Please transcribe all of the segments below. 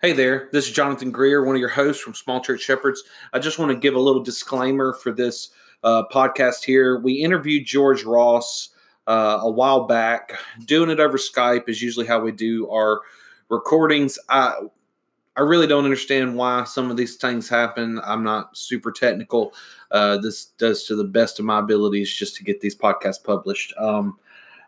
Hey there, this is Jonathan Greer, one of your hosts from Small Church Shepherds. I just want to give a little disclaimer for this uh, podcast here. We interviewed George Ross uh, a while back. Doing it over Skype is usually how we do our recordings. I I really don't understand why some of these things happen. I'm not super technical. Uh, this does to the best of my abilities just to get these podcasts published. Um,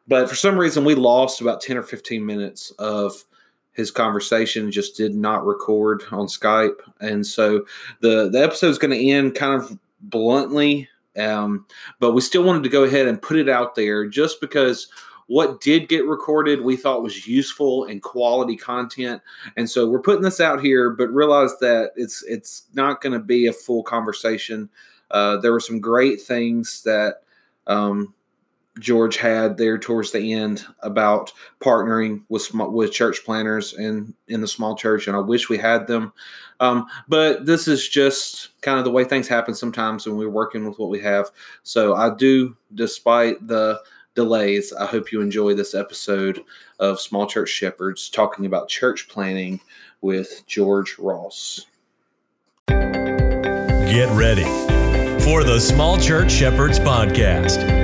but for some reason, we lost about 10 or 15 minutes of his conversation just did not record on Skype, and so the the episode is going to end kind of bluntly. Um, but we still wanted to go ahead and put it out there just because what did get recorded we thought was useful and quality content and so we're putting this out here but realize that it's it's not going to be a full conversation uh, there were some great things that um, George had there towards the end about partnering with with church planters and in the small church, and I wish we had them. Um, but this is just kind of the way things happen sometimes when we're working with what we have. So I do, despite the delays, I hope you enjoy this episode of Small Church Shepherds talking about church planting with George Ross. Get ready for the Small Church Shepherds podcast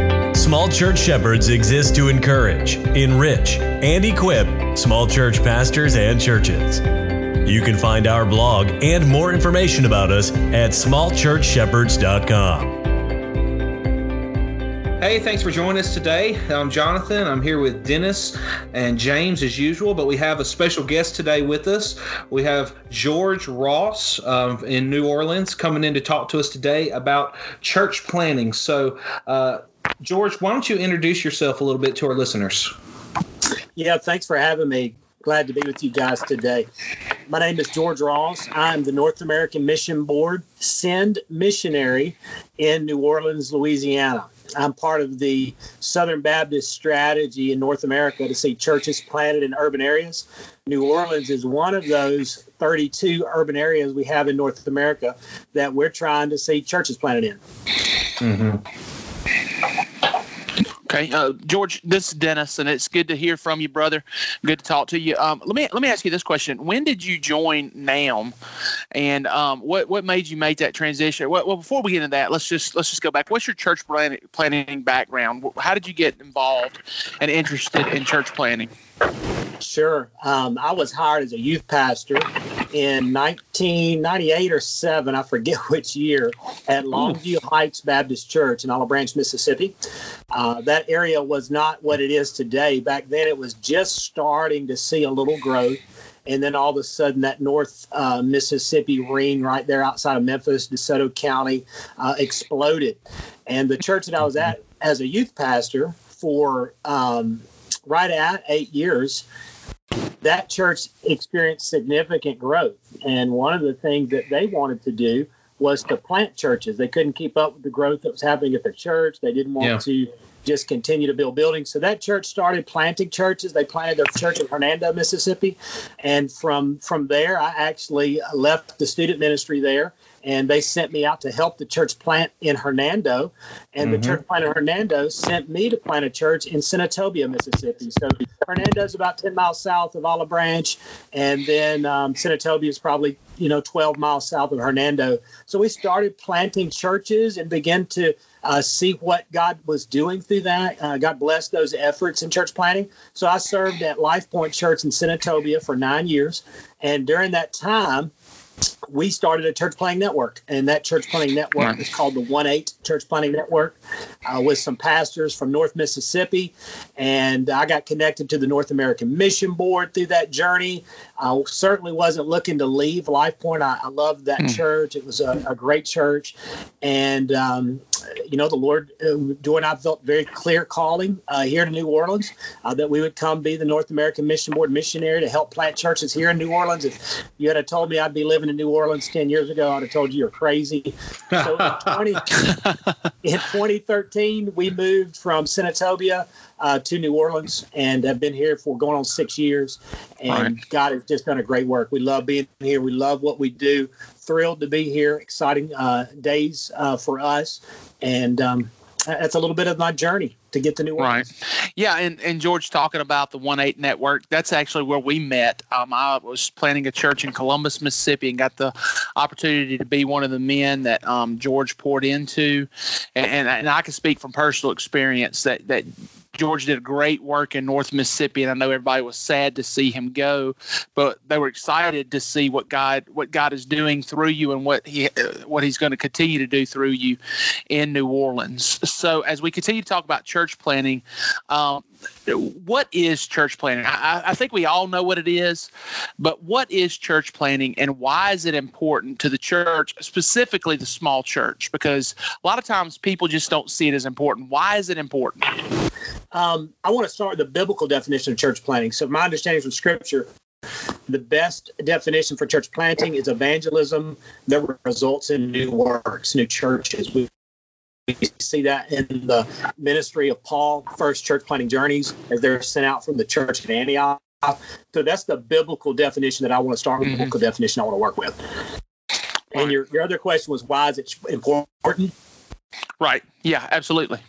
Small Church Shepherds exist to encourage, enrich, and equip small church pastors and churches. You can find our blog and more information about us at smallchurchshepherds.com. Hey, thanks for joining us today. I'm Jonathan. I'm here with Dennis and James as usual, but we have a special guest today with us. We have George Ross um, in New Orleans coming in to talk to us today about church planting. So, uh, George, why don't you introduce yourself a little bit to our listeners? Yeah, thanks for having me. Glad to be with you guys today. My name is George Ross. I'm the North American Mission Board Send Missionary in New Orleans, Louisiana. I'm part of the Southern Baptist strategy in North America to see churches planted in urban areas. New Orleans is one of those 32 urban areas we have in North America that we're trying to see churches planted in. Mm-hmm. Okay, uh, George, this is Dennis, and it's good to hear from you, brother. Good to talk to you. Um, let me let me ask you this question: When did you join NAMB, and um, what what made you make that transition? Well, well, before we get into that, let's just let's just go back. What's your church planting, planning background? How did you get involved and interested in church planting? Sure. Um, I was hired as a youth pastor in 1998 or 7, I forget which year, at Longview Heights Baptist Church in Olive Branch, Mississippi. Uh, that area was not what it is today. Back then, it was just starting to see a little growth. And then all of a sudden, that North uh, Mississippi ring right there outside of Memphis, DeSoto County, uh, exploded. And the church that I was at as a youth pastor for um, right at eight years, that church experienced significant growth. And one of the things that they wanted to do was to plant churches. They couldn't keep up with the growth that was happening at the church. They didn't want yeah. to just continue to build buildings. So that church started planting churches. They planted their church in Hernando, Mississippi, and from from there, I actually left the student ministry there and they sent me out to help the church plant in Hernando. And mm-hmm. the church plant in Hernando sent me to plant a church in Senatobia, Mississippi. So Hernando is about 10 miles south of Olive Branch, and then um, Senatobia is probably you know 12 miles south of Hernando. So we started planting churches and began to uh, see what God was doing through that. Uh, God blessed those efforts in church planting. So I served at Life Point Church in Senatobia for nine years, and during that time we started a church planting network, and that church planting network is called the One Eight Church Planting Network, uh, with some pastors from North Mississippi, and I got connected to the North American Mission Board through that journey. I certainly wasn't looking to leave Life Point. I, I loved that mm. church; it was a, a great church, and um, you know the Lord, uh, and I felt very clear calling uh, here to New Orleans uh, that we would come be the North American Mission Board missionary to help plant churches here in New Orleans. If you had told me I'd be living in New Orleans 10 years ago, I'd have told you you're crazy. So in, 20, in 2013, we moved from Senatobia uh, to New Orleans and have been here for going on six years. And right. God has just done a great work. We love being here. We love what we do. Thrilled to be here. Exciting uh, days uh, for us. And um, that's a little bit of my journey to get to New Orleans. Right. Yeah, and, and George talking about the One Eight Network. That's actually where we met. Um, I was planning a church in Columbus, Mississippi, and got the opportunity to be one of the men that um, George poured into, and, and and I can speak from personal experience that that George did great work in North Mississippi, and I know everybody was sad to see him go, but they were excited to see what God what God is doing through you and what he what He's going to continue to do through you in New Orleans. So as we continue to talk about church planting, um, what is church planting? I, I, think we all know what it is, but what is church planting and why is it important to the church, specifically the small church? Because a lot of times people just don't see it as important. Why is it important? Um, I want to start with the biblical definition of church planting. So, my understanding from Scripture, the best definition for church planting is evangelism that results in new works, new churches. We we see that in the ministry of Paul, first church planting journeys, as they're sent out from the church at Antioch. So that's the biblical definition that I want to start with, mm-hmm. the biblical definition I want to work with. And your, your other question was why is it important? Right. Yeah, absolutely.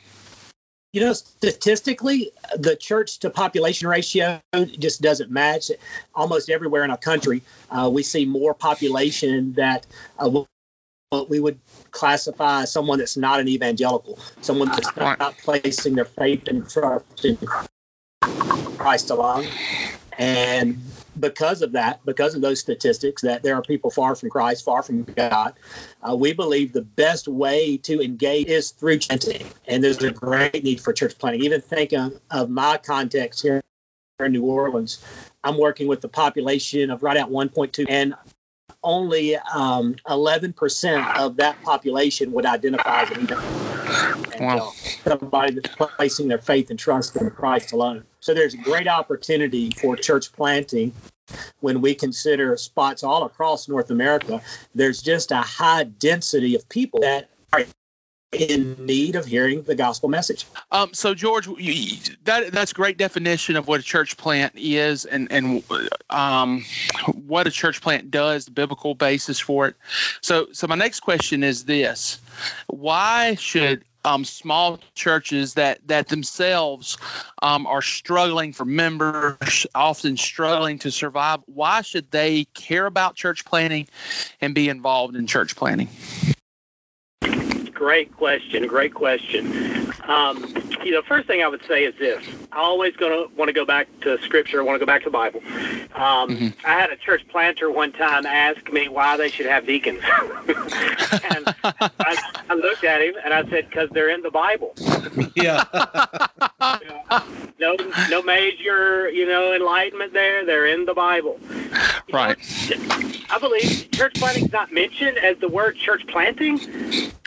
You know, statistically, the church to population ratio just doesn't match. Almost everywhere in our country, uh, we see more population that uh, what we would classify as someone that's not an evangelical, someone that's not placing their faith and trust in Christ alone. And because of that, because of those statistics, that there are people far from Christ, far from God, uh, we believe the best way to engage is through chanting. And there's a great need for church planting. Even thinking of my context here in New Orleans, I'm working with the population of right at 1.2, and only um, 11% of that population would identify as an evangelical. Wow. Somebody that's placing their faith and trust in Christ alone. So there's a great opportunity for church planting when we consider spots all across North America. There's just a high density of people that are in need of hearing the gospel message. Um, so, George, you, that that's great definition of what a church plant is, and and um, what a church plant does, the biblical basis for it. So, so my next question is this: Why should um, small churches that that themselves um, are struggling for members, often struggling to survive. Why should they care about church planting and be involved in church planting? Great question. Great question. Um, you know, first thing I would say is this: I always going to want to go back to Scripture. I want to go back to the Bible. Um, mm-hmm. I had a church planter one time ask me why they should have deacons, and I, I, looked at him and I said, "Because they're in the Bible." yeah. no, no major, you know, enlightenment there. They're in the Bible. You right. Know, I believe church planting is not mentioned as the word church planting,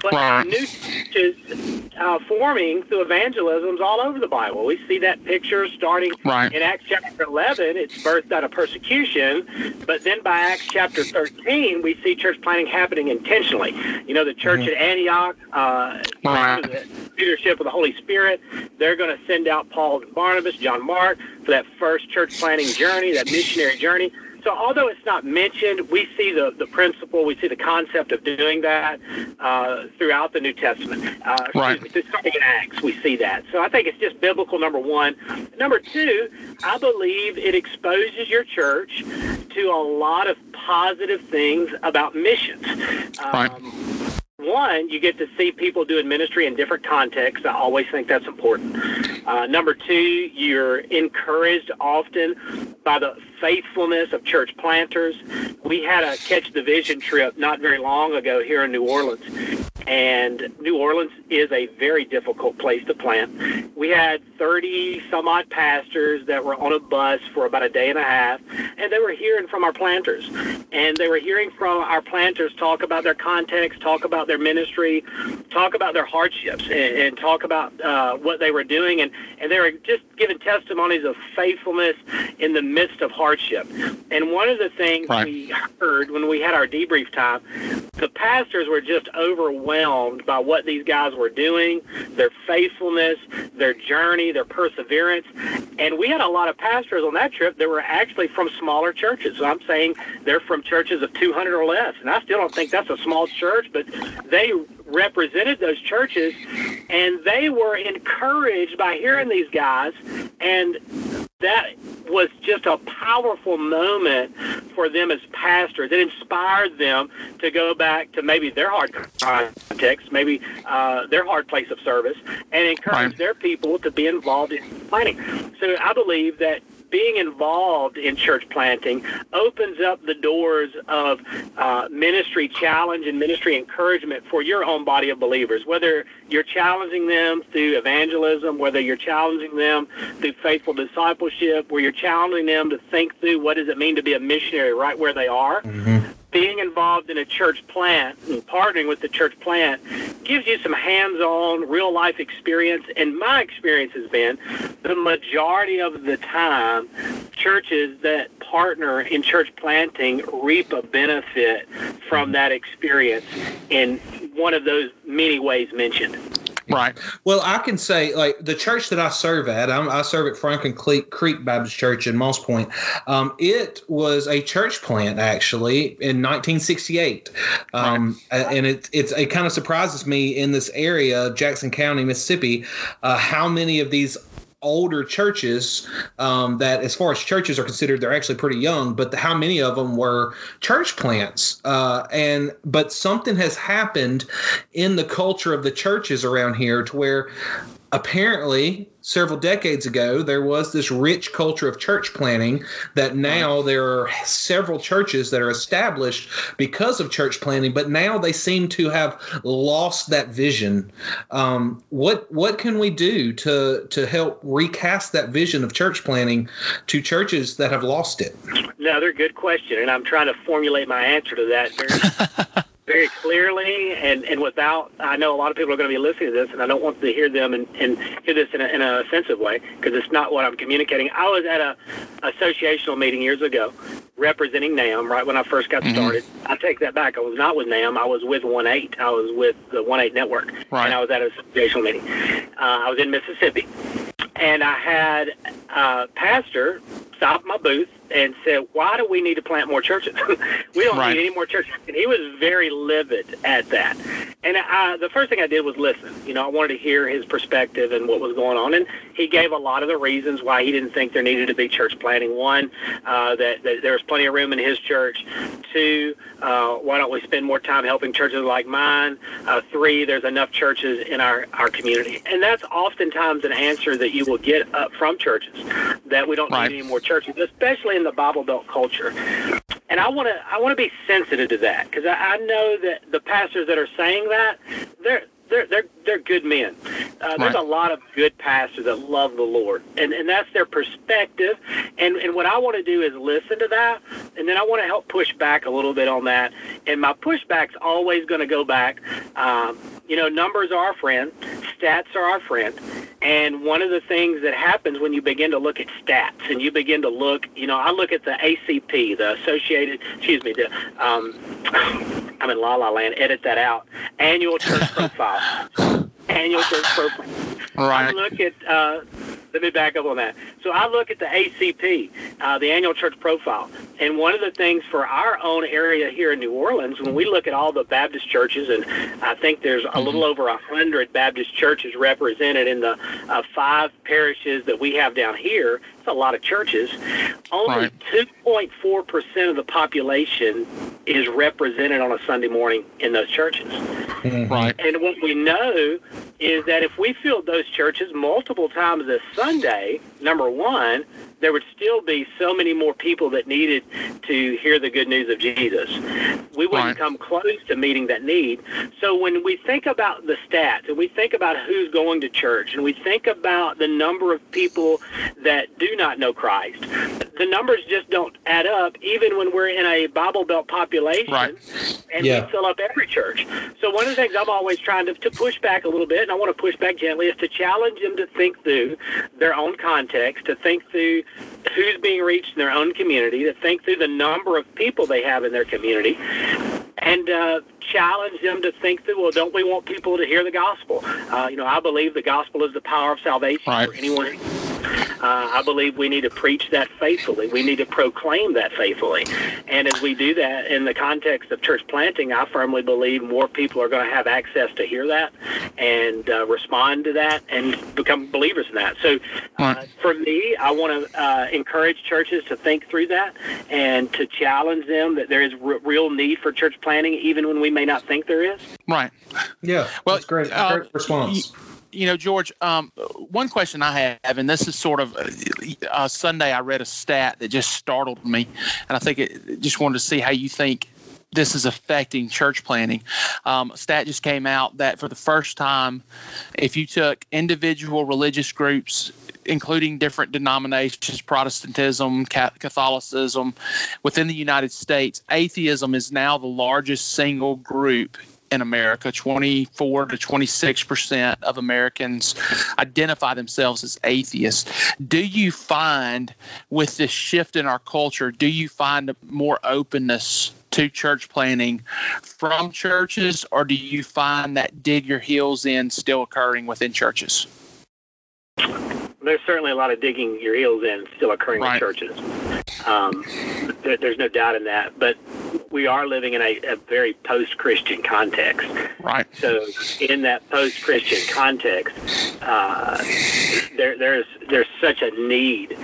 but right. new churches uh, forming through evangelisms all over the Bible. We see that picture starting right. in Acts chapter 11. It's birthed out of persecution, but then by Acts chapter 13, we see church planting happening intentionally. You know, the church mm-hmm. at Antioch, uh, the leadership of the Holy Spirit, they're going to send out Paul and Barnabas, John Mark, for that first church planting journey, that missionary journey. So although it's not mentioned, we see the, the principle, we see the concept of doing that uh, throughout the New Testament. Uh, right. Me, starting in Acts, we see that. So I think it's just biblical, number one. Number two, I believe it exposes your church to a lot of positive things about missions. Um, right one, you get to see people doing ministry in different contexts. I always think that's important. Uh, number two, you're encouraged often by the faithfulness of church planters. We had a Catch the Vision trip not very long ago here in New Orleans, and New Orleans is a very difficult place to plant. We had 30 some odd pastors that were on a bus for about a day and a half, and they were hearing from our planters. And they were hearing from our planters talk about their context, talk about their ministry, talk about their hardships, and, and talk about uh, what they were doing. And, and they were just giving testimonies of faithfulness in the midst of hardship. And one of the things right. we heard when we had our debrief time, the pastors were just overwhelmed by what these guys were doing, their faithfulness, their journey, their perseverance. And we had a lot of pastors on that trip that were actually from smaller churches. So I'm saying they're from churches of 200 or less. And I still don't think that's a small church, but they represented those churches and they were encouraged by hearing these guys, and that was just a powerful moment for them as pastors. It inspired them to go back to maybe their hard context, maybe uh, their hard place of service, and encourage Right. their people to be involved in planning. So I believe that being involved in church planting opens up the doors of uh, ministry challenge and ministry encouragement for your own body of believers. Whether you're challenging them through evangelism, whether you're challenging them through faithful discipleship, where you're challenging them to think through what does it mean to be a missionary right where they are. Being involved in a church plant and partnering with the church plant gives you some hands-on, real-life experience. And my experience has been the majority of the time, churches that partner in church planting reap a benefit from that experience in one of those many ways mentioned. Right. Well, I can say, like the church that I serve at, I'm, I serve at Franklin Creek, Creek Baptist Church in Moss Point. Um, it was a church plant actually in 1968, um, a- and it it's it kind of surprises me in this area of Jackson County, Mississippi, uh, how many of these older churches um, that as far as churches are considered they're actually pretty young but how many of them were church plants? Uh, and but something has happened in the culture of the churches around here to where apparently several decades ago there was this rich culture of church planting that now there are several churches that are established because of church planting but now they seem to have lost that vision. Um, what what can we do to to help recast that vision of church planting to churches that have lost it? Another good question, and I'm trying to formulate my answer to that. very, very clearly and, and without. I know a lot of people are going to be listening to this, and I don't want to hear them and, and hear this in a, in a offensive way because it's not what I'm communicating. I was at a associational meeting years ago representing NAMB right when I first got started. I take that back. I was not with NAMB. I was with 1-8. I was with the 1-8 network, Right. and I was at an associational meeting. Uh, I was in Mississippi, and I had a pastor stopped my booth and said, "Why do we need to plant more churches? we don't Right. need any more churches." And he was very livid at that. And I, the first thing I did was listen. You know, I wanted to hear his perspective and what was going on. And he gave a lot of the reasons why he didn't think there needed to be church planting. One, uh, that, that there was plenty of room in his church. Two, uh, why don't we spend more time helping churches like mine? Uh, three, there's enough churches in our, our community. And that's oftentimes an answer that you will get up from churches that we don't Right. need any more churches, especially in the Bible Belt culture. And I want to I want to be sensitive to that because I, I know that the pastors that are saying that they're they're they're they're good men. Uh, there's Right. a lot of good pastors that love the Lord, and and that's their perspective. And and what I want to do is listen to that, and then I want to help push back a little bit on that. And my pushback's always going to go back. Um, you know, numbers are our friend, stats are our friend. And one of the things that happens when you begin to look at stats and you begin to look, you know, I look at the ACP, the Associated, excuse me, the, um, I'm in La La Land, edit that out, annual church profile. Annual church profile. I look at, uh, let me back up on that. So I look at the ACP, uh, the annual church profile. And one of the things for our own area here in New Orleans, when we look at all the Baptist churches, and I think there's a little over a hundred Baptist churches represented in the uh, five parishes that we have down here, it's a lot of churches. Only 2.4% of the population is represented on a Sunday morning in those churches. Mm-hmm. Right. And what we know is that if we filled those churches multiple times this Sunday, number one, there would still be so many more people that needed to hear the good news of Jesus. We wouldn't Right. come close to meeting that need. So when we think about the stats and we think about who's going to church and we think about the number of people that do not know Christ, the numbers just don't add up even when we're in a Bible Belt population Right. and Yeah. we fill up every church. So one of the things I'm always trying to, to push back a little bit, and I want to push back gently, is to challenge them to think through their own context, to think through who's being reached in their own community, to think through the number of people they have in their community, and uh, challenge them to think through, well, don't we want people to hear the gospel? Uh, you know, I believe the gospel is the power of salvation Right. for anyone. Uh, I believe we need to preach that faithfully. We need to proclaim that faithfully. And as we do that in the context of church planting, I firmly believe more people are going to have access to hear that and uh, respond to that and become believers in that. So uh, for me, I want to uh, encourage churches to think through that and to challenge them that there is r- real need for church planting, even when we may not think there is. Right. Yeah. Well, that's great. uh, great response. You know, George, um, one question I have, and this is sort of uh, Sunday, I read a stat that just startled me, and I think it just wanted to see how you think this is affecting church planting. Um, a stat just came out that for the first time, if you took individual religious groups, including different denominations, Protestantism, Catholicism, within the United States, atheism is now the largest single group in America. 24 to 26 percent of Americans identify themselves as atheists. Do you find, with this shift in our culture, do you find more openness to church planting from churches, or do you find that dig your heels in still occurring within churches? There's certainly a lot of digging your heels in still occurring right. in churches. Um, there, there's no doubt in that. But we are living in a, a very post-Christian context. Right. So in that post-Christian context, uh, there, there's there's such a need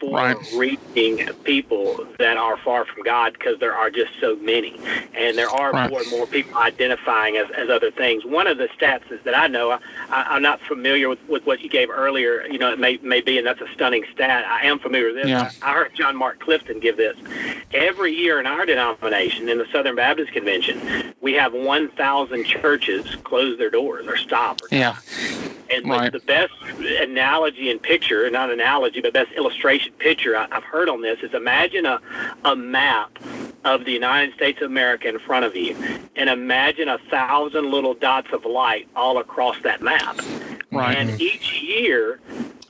for right. reaching people that are far from God because there are just so many, and there are right. more and more people identifying as, as other things. One of the stats is that I know I, I, am not familiar with, with what you gave earlier. You know, it may may be, and that's a stunning stat. I am familiar with this. Yeah. I, I heard John Mark Clifton give this every year in our denomination in the Southern Baptist Convention. We have 1,000 churches close their doors or stop. Or yeah. And right. the, best analogy and picture, not analogy, but best illustration picture I, I've heard on this is imagine a, a map of the United States of America in front of you, and imagine a thousand little dots of light all across that map. Right. And each year,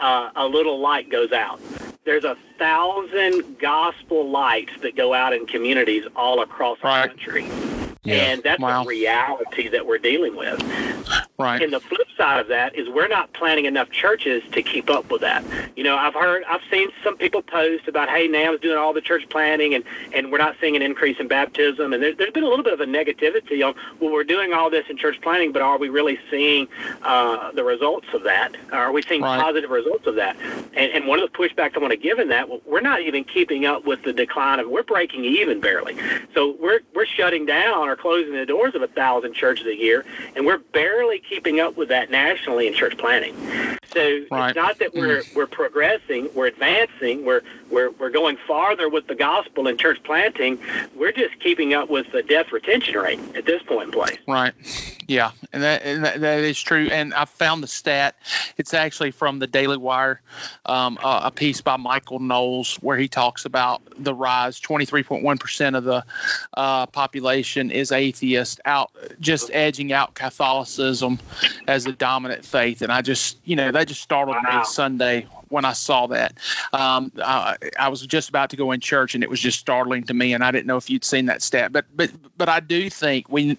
uh, a little light goes out. There's a thousand gospel lights that go out in communities all across the country. Yeah. And that's wow. a reality that we're dealing with. Right. And the flip side of that is we're not planning enough churches to keep up with that. You know, I've heard, I've seen some people post about, hey, NAMB's doing all the church planting and, and we're not seeing an increase in baptism. And there, has been a little bit of a negativity on, well, we're doing all this in church planting, but are we really seeing uh, the results of that? Are we seeing right. positive results of that? And, and one of the pushbacks I want to give in that, well, we're not even keeping up with the decline of, we're breaking even barely. So we're, we're shutting down or closing the doors of a thousand churches a year, and we're barely keeping up with that nationally in church planting. So right. it's not that we're we're progressing, we're advancing, we're we're we're going farther with the gospel in church planting. We're just keeping up with the death retention rate at this point in place. Right. Yeah, and that, and that, that is true. And I found the stat. It's actually from the Daily Wire, um, a, a piece by Michael Knowles where he talks about the rise. Twenty three point one percent of the uh, population is atheist, out just edging out Catholicism as the dominant faith. And I just, you know, that just startled wow. me Sunday when I saw that. Um, I, I, was just about to go in church, and it was just startling to me. And I didn't know if you'd seen that stat, but but but I do think we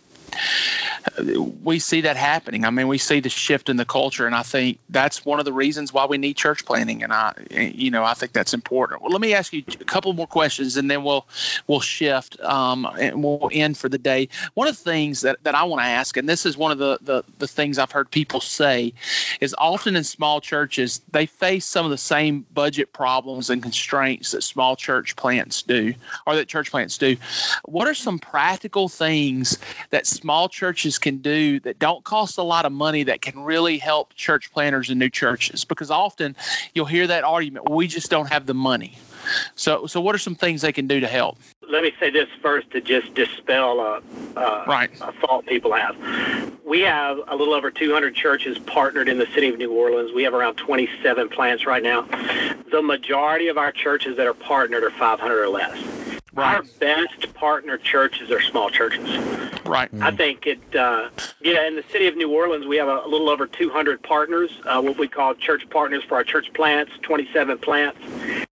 we see that happening. I mean, we see the shift in the culture, and I think that's one of the reasons why we need church planting. And I, you know, I think that's important. Well, let me ask you a couple more questions, and then we'll we'll shift um, and we'll end for the day. One of the things that, that I want to ask, and this is one of the, the the things I've heard people say, is often in small churches they face some of the same budget problems and constraints that small church plants do, or that church plants do. What are some practical things that small churches can do that don't cost a lot of money that can really help church planters and new churches? Because often you'll hear that argument, we just don't have the money. So, so what are some things they can do to help? Let me say this first to just dispel a, a, right. a thought people have. We have a little over 200 churches partnered in the city of New Orleans. We have around 27 plants right now. The majority of our churches that are partnered are 500 or less. Right. Our best partner churches are small churches. Right. I think it, uh, yeah, in the city of New Orleans, we have a, a little over 200 partners, uh, what we call church partners for our church plants, 27 plants.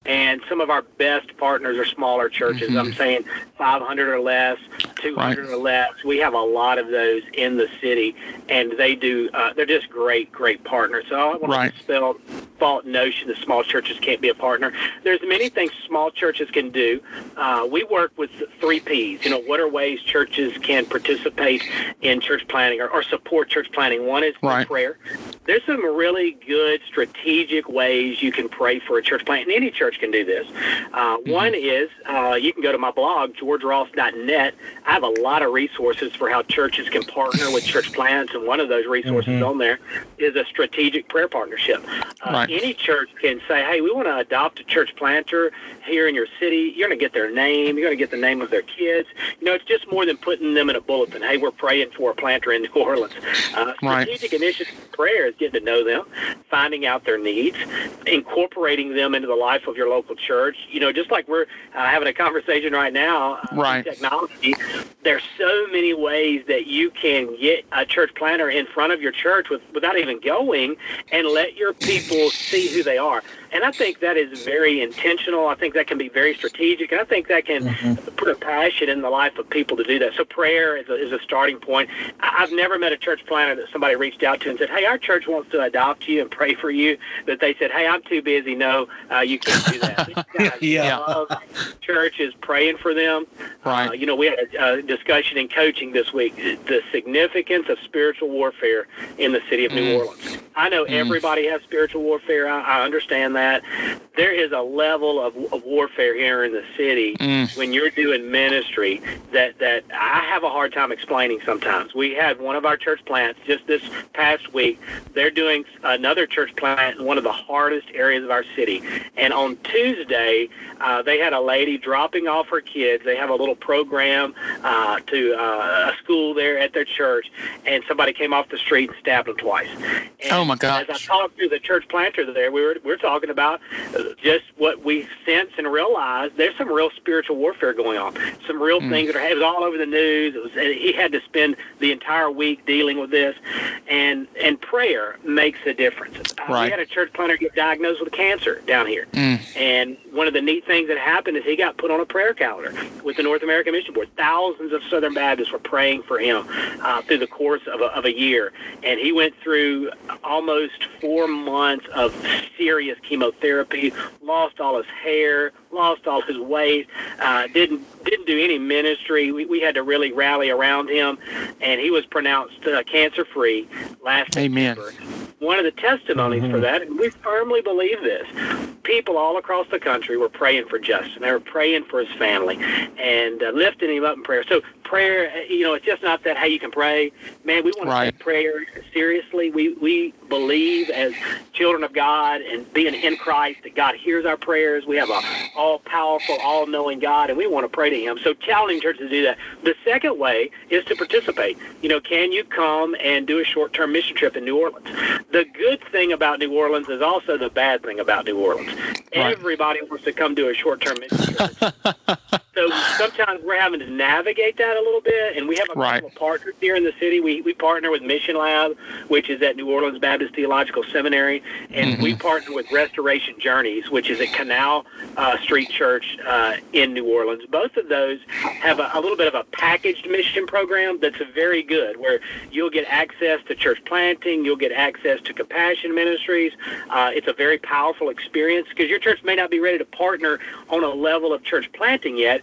And some of our best partners are smaller churches. Mm-hmm. I'm saying 500 or less 200 or less. We have a lot of those in the city, and they do. Uh, they're just great, great partners. So I don't want Right. to dispel false notion that small churches can't be a partner. There's many things small churches can do. Uh, we work with three P's. You know, what are ways churches can participate in church planting or, or support church planting? One is Right. prayer. There's some really good strategic ways you can pray for a church plant, and any church can do this. Uh, One is uh, you can go to my blog, georgeross.net. I have a lot of resources for how churches can partner with church plants, and one of those resources on there is a strategic prayer partnership. Uh, Right. Any church can say, hey, we want to adopt a church planter here in your city. You're going to get their name. You're going to get the name of their kids. You know, it's just more than putting them in a bulletin. Hey, we're praying for a planter in New Orleans. Uh, Right. strategic initiative prayer is getting to know them, finding out their needs, incorporating them into the life of your local church. You know, just like we're uh, having a conversation right now, uh, Right. technology, there's so many ways that you can get a church planter in front of your church with, without even going and let your people see who they are. And I think that is very intentional. I think that can be very strategic. And I think that can put a passion in the life of people to do that. So prayer is a, is a starting point. I- I've never met a church planter that somebody reached out to and said, hey, our church wants to adopt you and pray for you, that they said, hey, I'm too busy. No, uh, you can't do that. Guys Yeah. love churches praying for them. Right. Uh, you know, we had a, a discussion in coaching this week, the significance of spiritual warfare in the city of New Mm. Orleans. I know Mm. everybody has spiritual warfare. I, I understand that. There is a level of, of warfare here in the city Mm. when you're doing ministry that, that I have a hard time explaining sometimes. We had one of our church plants just this past week. They're doing another church plant in one of the hardest areas of our city. And on Tuesday, uh, they had a lady dropping off her kids. They have a little program uh, to uh, a school there at their church, and somebody came off the street and stabbed them twice. And Oh, my As I talked to the church planter there, we were we are talking about uh, just what we sense and realize. There's some real spiritual warfare going on. Some real Mm. things that are. It was all over the news. It was. He had to spend the entire week dealing with this, and and prayer makes a difference. Uh, We had a church planter get diagnosed with cancer down here. Mm. And one of the neat things that happened is he got put on a prayer calendar with the North American Mission Board. Thousands of Southern Baptists were praying for him uh, through the course of a, of a year. And he went through almost four months of serious chemotherapy, lost all his hair, lost all his weight, uh, didn't didn't do any ministry. We, we had to really rally around him, and he was pronounced uh, cancer free last Amen. September one of the testimonies for that, and we firmly believe this. People all across the country were praying for Justin. They were praying for his family and uh, lifting him up in prayer. So prayer, uh, you know, it's just not that how you can pray. Man, we want to Right. take prayer seriously. We we believe as children of God and being in Christ that God hears our prayers. We have a all powerful, all knowing God, and we want to pray to Him. So challenging churches to do that. The second way is to participate. You know, can you come and do a short term mission trip in New Orleans? The good thing about New Orleans is also the bad thing about New Orleans. Right. Everybody wants to come do a short term mission trip. so sometimes we're having to navigate that a little bit, and we have a Right. couple of partners here in the city. We we partner with Mission Lab, which is at New Orleans Baptist Theological Seminary, and we partner with Restoration Journeys, which is at Canal uh, Street Church uh, in New Orleans. Both of those have a, a little bit of a packaged mission program that's very good, where you'll get access to church planting, you'll get access to compassion ministries. Uh, it's a very powerful experience because your church may not be ready to partner on a level of church planting yet,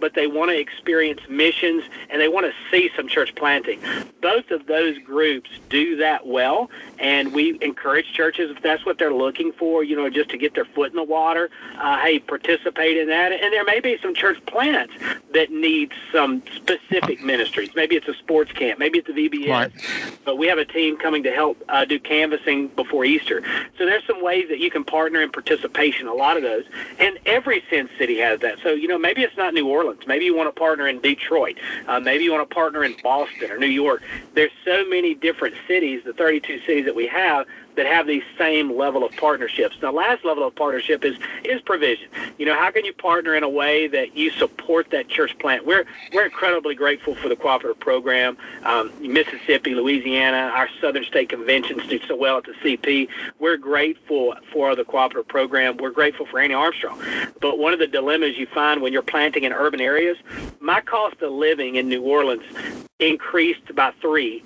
but they want to experience missions and they want to see some church planting. Both of those groups do that well, and we encourage churches if that's what they're looking for, you know, just to get their foot in the water. Uh, hey, participate in that. And there may be some church plants that need some specific ministries. Maybe it's a sports camp, maybe it's a VBS, Right. but we have a team coming to help uh, do canvassing before Easter. So there's some ways that you can partner in participation. A lot of those, and every Send City has that. So you know, maybe it's not New Orleans. Maybe you want to partner in Detroit. Uh, maybe you want to partner in Boston or New York. There's so many different cities, the 32 cities that we have, that have these same level of partnerships. The last level of partnership is is provision. You know, how can you partner in a way that you support that church plant? We're we're incredibly grateful for the cooperative program. Um, Mississippi, Louisiana, our Southern State conventions do so well at the CP. We're grateful for the cooperative program. We're grateful for Annie Armstrong. But one of the dilemmas you find when you're planting in urban areas, my cost of living in New Orleans increased by three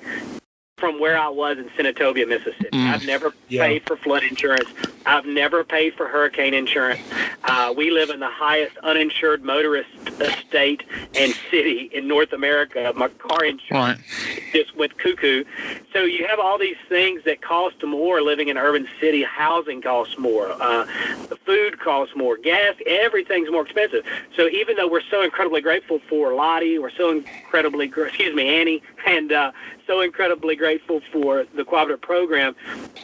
from where I was in Senatobia, Mississippi. Mm. I've never yeah. paid for flood insurance. I've never paid for hurricane insurance. Uh, we live in the highest uninsured motorist state and city in North America. My car insurance right. just went cuckoo. So you have all these things that cost more living in an urban city. Housing costs more. Uh, the food costs more. Gas, everything's more expensive. So even though we're so incredibly grateful for Lottie, we're so incredibly, excuse me, Annie, and uh, so incredibly grateful for the cooperative program.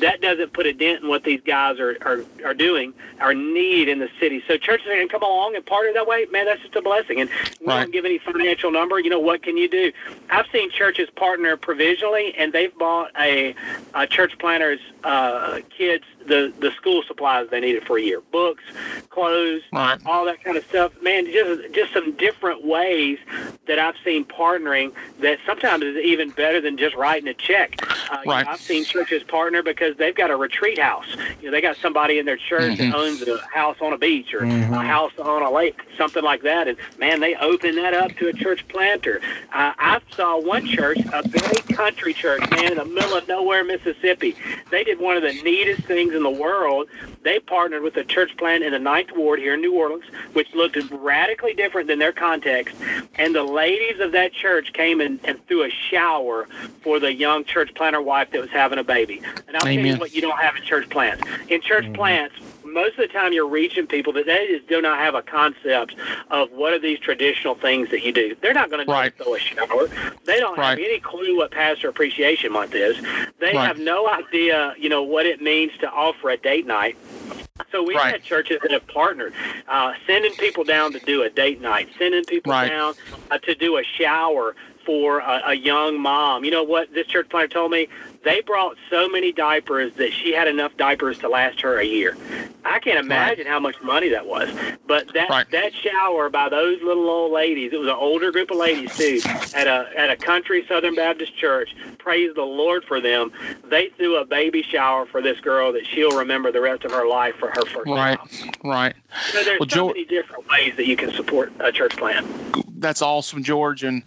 That doesn't put a dent in what these guys are, are, are doing, our need in the city. So churches are going to come along and partner that way. Man, that's just a blessing. And we right. don't give any financial number. You know, what can you do? I've seen churches partner provisionally, and they've bought a, a church planter's uh, kids the the school supplies they needed for a year, books, clothes, right. all that kind of stuff. Man, just just some different ways that I've seen partnering that sometimes is even better than just writing a check. Uh, right. You know, I've seen churches partner because they've got a retreat house. You know, they got somebody in their church mm-hmm. that owns a house on a beach or mm-hmm. a house on a lake, something like that, and man, they open that up to a church planter. Uh, I saw one church, a very country church, man, in the middle of nowhere, Mississippi. They did one of the neatest things in the world. They partnered with a church plant in the Ninth Ward here in New Orleans, which looked radically different than their context. And the ladies of that church came and, and threw a shower for the young church planter wife that was having a baby. And I'll Amen. tell you what you don't have in church plants. In church mm-hmm. plants, most of the time you're reaching people that they just do not have a concept of what are these traditional things that you do. They're not going to right. throw a shower. They don't right. have any clue what Pastor Appreciation Month is. They right. have no idea, you know, what it means to offer a date night. So we've right. had churches that have partnered, uh, sending people down to do a date night, sending people right. down uh, to do a shower for a, a young mom. You know what this church planter told me? They brought so many diapers that she had enough diapers to last her a year. I can't imagine right. how much money that was. But that right. that shower by those little old ladies, it was an older group of ladies too, at a at a country Southern Baptist church. Praise the Lord for them. They threw a baby shower for this girl that she'll remember the rest of her life for her first right, child. Right, So there's well, so many different ways that you can support a church plant. That's awesome, George, and